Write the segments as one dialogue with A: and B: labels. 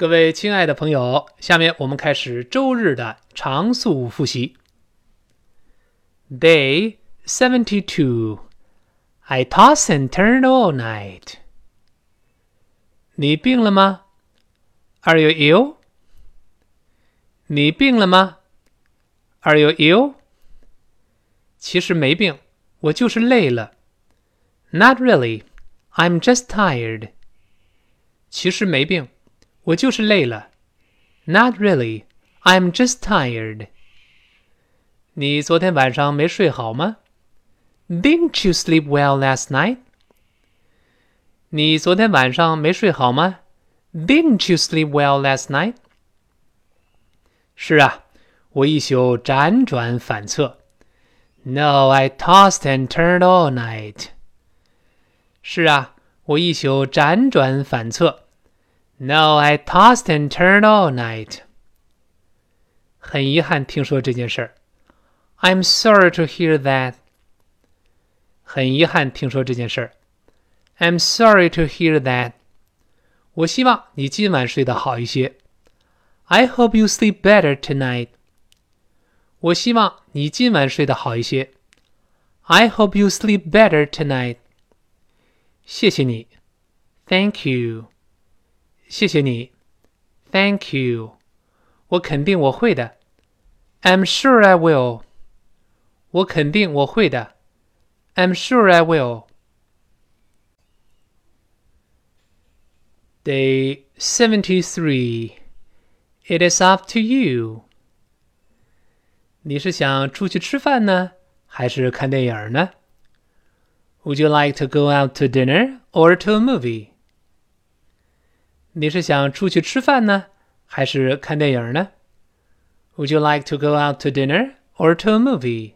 A: 各位亲爱的朋友，下面我们开始周日的常速复习。Day seventy-two. I toss and turn all night. 你病了吗？Are you ill? 你病了吗？Are you ill? 其实没病，我就是累了。Not really. I'm just tired. 其实没病。我就是累了。Not really. I'm just tired. 你昨天晚上没睡好吗？Didn't you sleep well last night? 你昨天晚上没睡好吗？Didn't you sleep well last night? 是啊，我一宿辗转反侧。No, I tossed and turned all night. 是啊，我一宿辗转反侧。 no, I tossed and turned all night. 很遗憾听说这件事儿。I'm sorry to hear that. 很遗憾听说这件事儿。I'm sorry to hear that. 我希望你今晚睡得好一些。I hope you sleep better tonight. 我希望你今晚睡得好一些。I hope you sleep better tonight. 谢谢你。Thank you. 谢谢你，Thank you。我肯定我会的，I'm sure I will。我肯定我会的，I'm sure I will。Day seventy-three. It is up to you. 你是想出去吃饭呢，还是看电影呢？Would you like to go out to dinner or to a movie? 你是想出去吃饭呢，还是看电影呢？Would you like to go out to dinner or to a movie？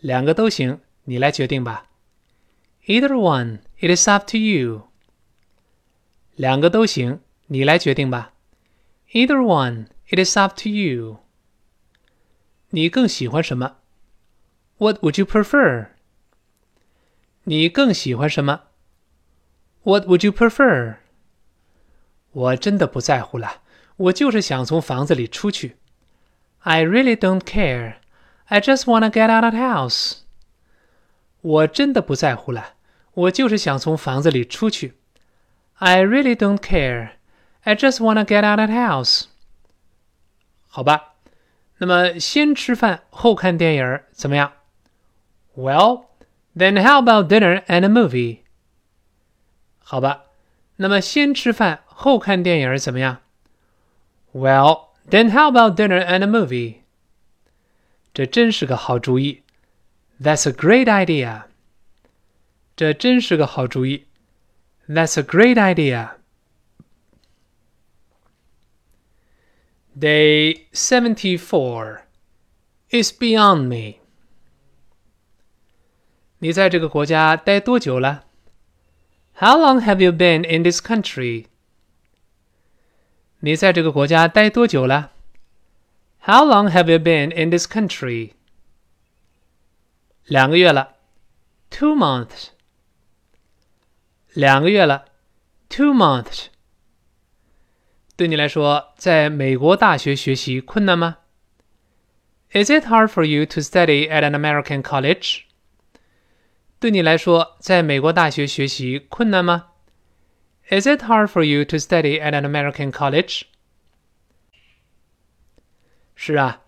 A: 两个都行，你来决定吧。Either one, it is up to you。两个都行，你来决定吧。Either one, it is up to you。你更喜欢什么？What would you prefer？你更喜欢什么？What would you prefer？我真的不在乎了，我就是想从房子里出去。I really don't care. I just wanna get out of the house. 我真的不在乎了，我就是想从房子里出去。I really don't care. I just wanna get out of the house. 好吧，那么先吃饭后看电影怎么样？Well, then how about dinner and a movie? 好吧，那么先吃饭 后看电影怎么样？Well, then how about dinner and a movie? 这真是个好主意。That's a great idea. 这真是个好主意。That's a great idea. Day seventy-four is beyond me. 你在这个国家待多久了？How long have you been in this country? 你在这个国家待多久了？How long have you been in this country？两个月了，two months。两个月了，two months。对你来说，在美国大学学习困难吗？Is it hard for you to study at an American college？对你来说，在美国大学学习困难吗 ？Is it hard for you to study at an American college? 是啊，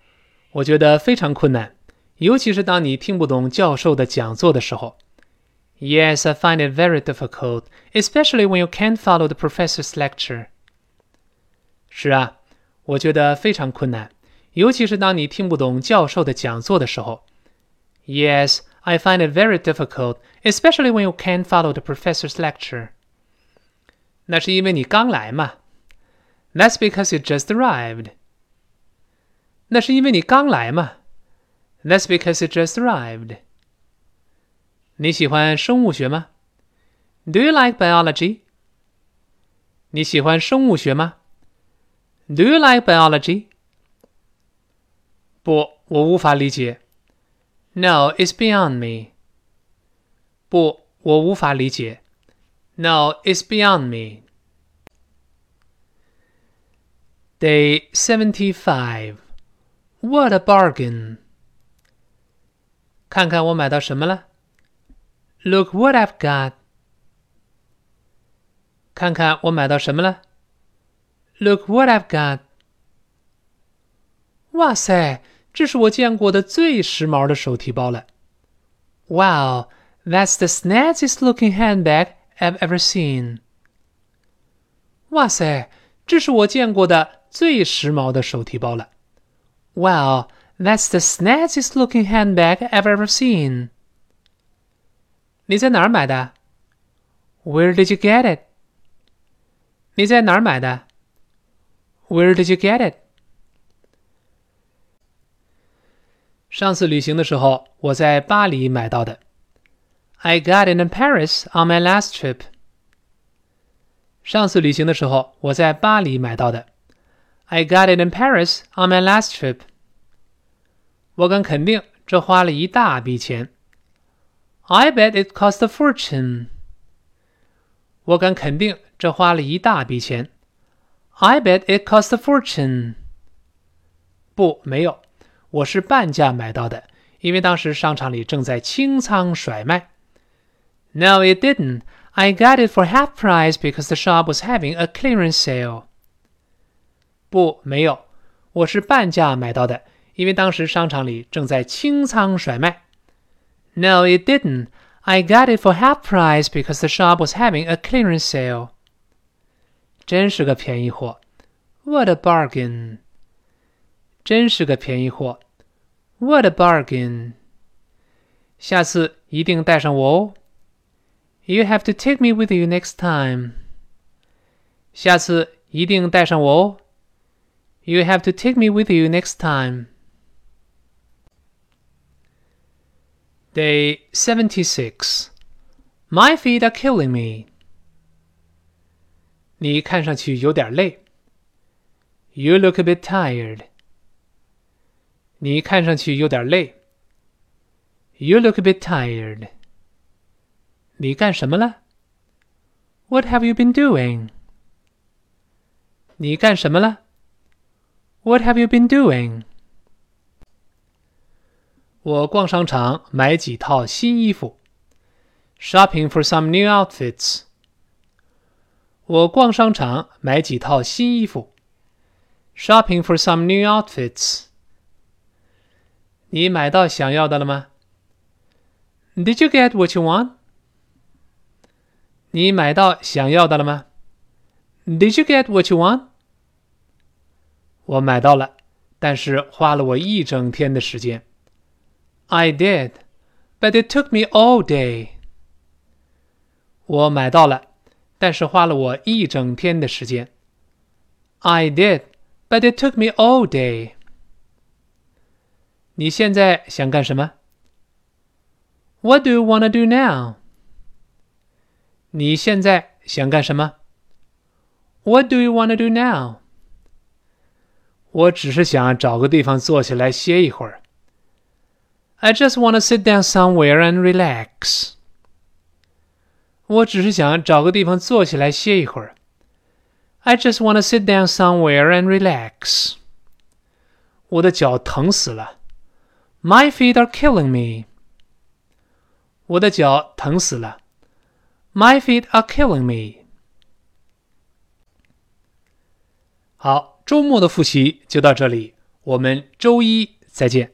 A: 我觉得非常困难，尤其是当你听不懂教授的讲座的时候。Yes, I find it very difficult, especially when you can't follow the professor's lecture. 是啊，我觉得非常困难，尤其是当你听不懂教授的讲座的时候。Yes, I find it very difficult, especially when you can't follow the professor's lecture. 那是因为你刚来嘛。That's because you just arrived。那是因为你刚来嘛。That's because you just arrived。你喜欢生物学吗？Do you like biology？你喜欢生物学吗？Do you like biology？不，我无法理解。No, it's beyond me。不，我无法理解。 No, it's beyond me. Day seventy-five. What a bargain! 看看我买到什么了。Look what I've got. 看看我买到什么了。Look what I've got. 哇塞，这是我见过的最时髦的手提包了。Wow, that's the snazziest looking handbag I've ever seen. 哇塞，这是我见过的最时髦的手提包了。Wow, that's the snazziest looking handbag I've ever seen. 你在哪儿买的？Where did you get it? 你在哪儿买的？Where did you get it? 上次旅行的时候，我在巴黎买到的。 I got it in Paris on my last trip. 上次旅行的时候，我在巴黎买到的。I got it in Paris on my last trip. 我敢肯定，这花了一大笔钱。I bet it cost a fortune. 我敢肯定，这花了一大笔钱。I bet it cost a fortune. 不，没有，我是半价买到的，因为当时商场里正在清仓甩卖。 No, it didn't. I got it for half price because the shop was having a clearance sale. 不，没有，我是半价买到的，因为当时商场里正在清仓甩卖。No, it didn't. I got it for half price because the shop was having a clearance sale. 真是个便宜货！What a bargain！真是个便宜货！What a bargain！下次一定带上我哦。 You have to take me with you next time. 下次一定带上我哦。You have to take me with you next time. Day 76. My feet are killing me. 你看上去有点累。You look a bit tired. 你看上去有点累。You look a bit tired. 你干什么了？What have you been doing？你干什么了？What have you been doing？我逛商场买几套新衣服。Shopping for some new outfits。我逛商场买几套新衣服。Shopping for some new outfits。你买到想要的了吗？Did you get what you want？ 你买到想要的了吗？Did you get what you want？我买到了，但是花了我一整天的时间。I did, but it took me all day。我买到了，但是花了我一整天的时间。I did, but it took me all day。你现在想干什么？What do you want to do now？你现在想干什么？What do you want to do now？我只是想找个地方坐下来歇一会儿。I just want to sit down somewhere and relax。我只是想找个地方坐下来歇一会儿。I just want to sit down somewhere and relax。我的脚疼死了。My feet are killing me。我的脚疼死了。My feet are killing me。好，周末的复习就到这里，我们周一再见。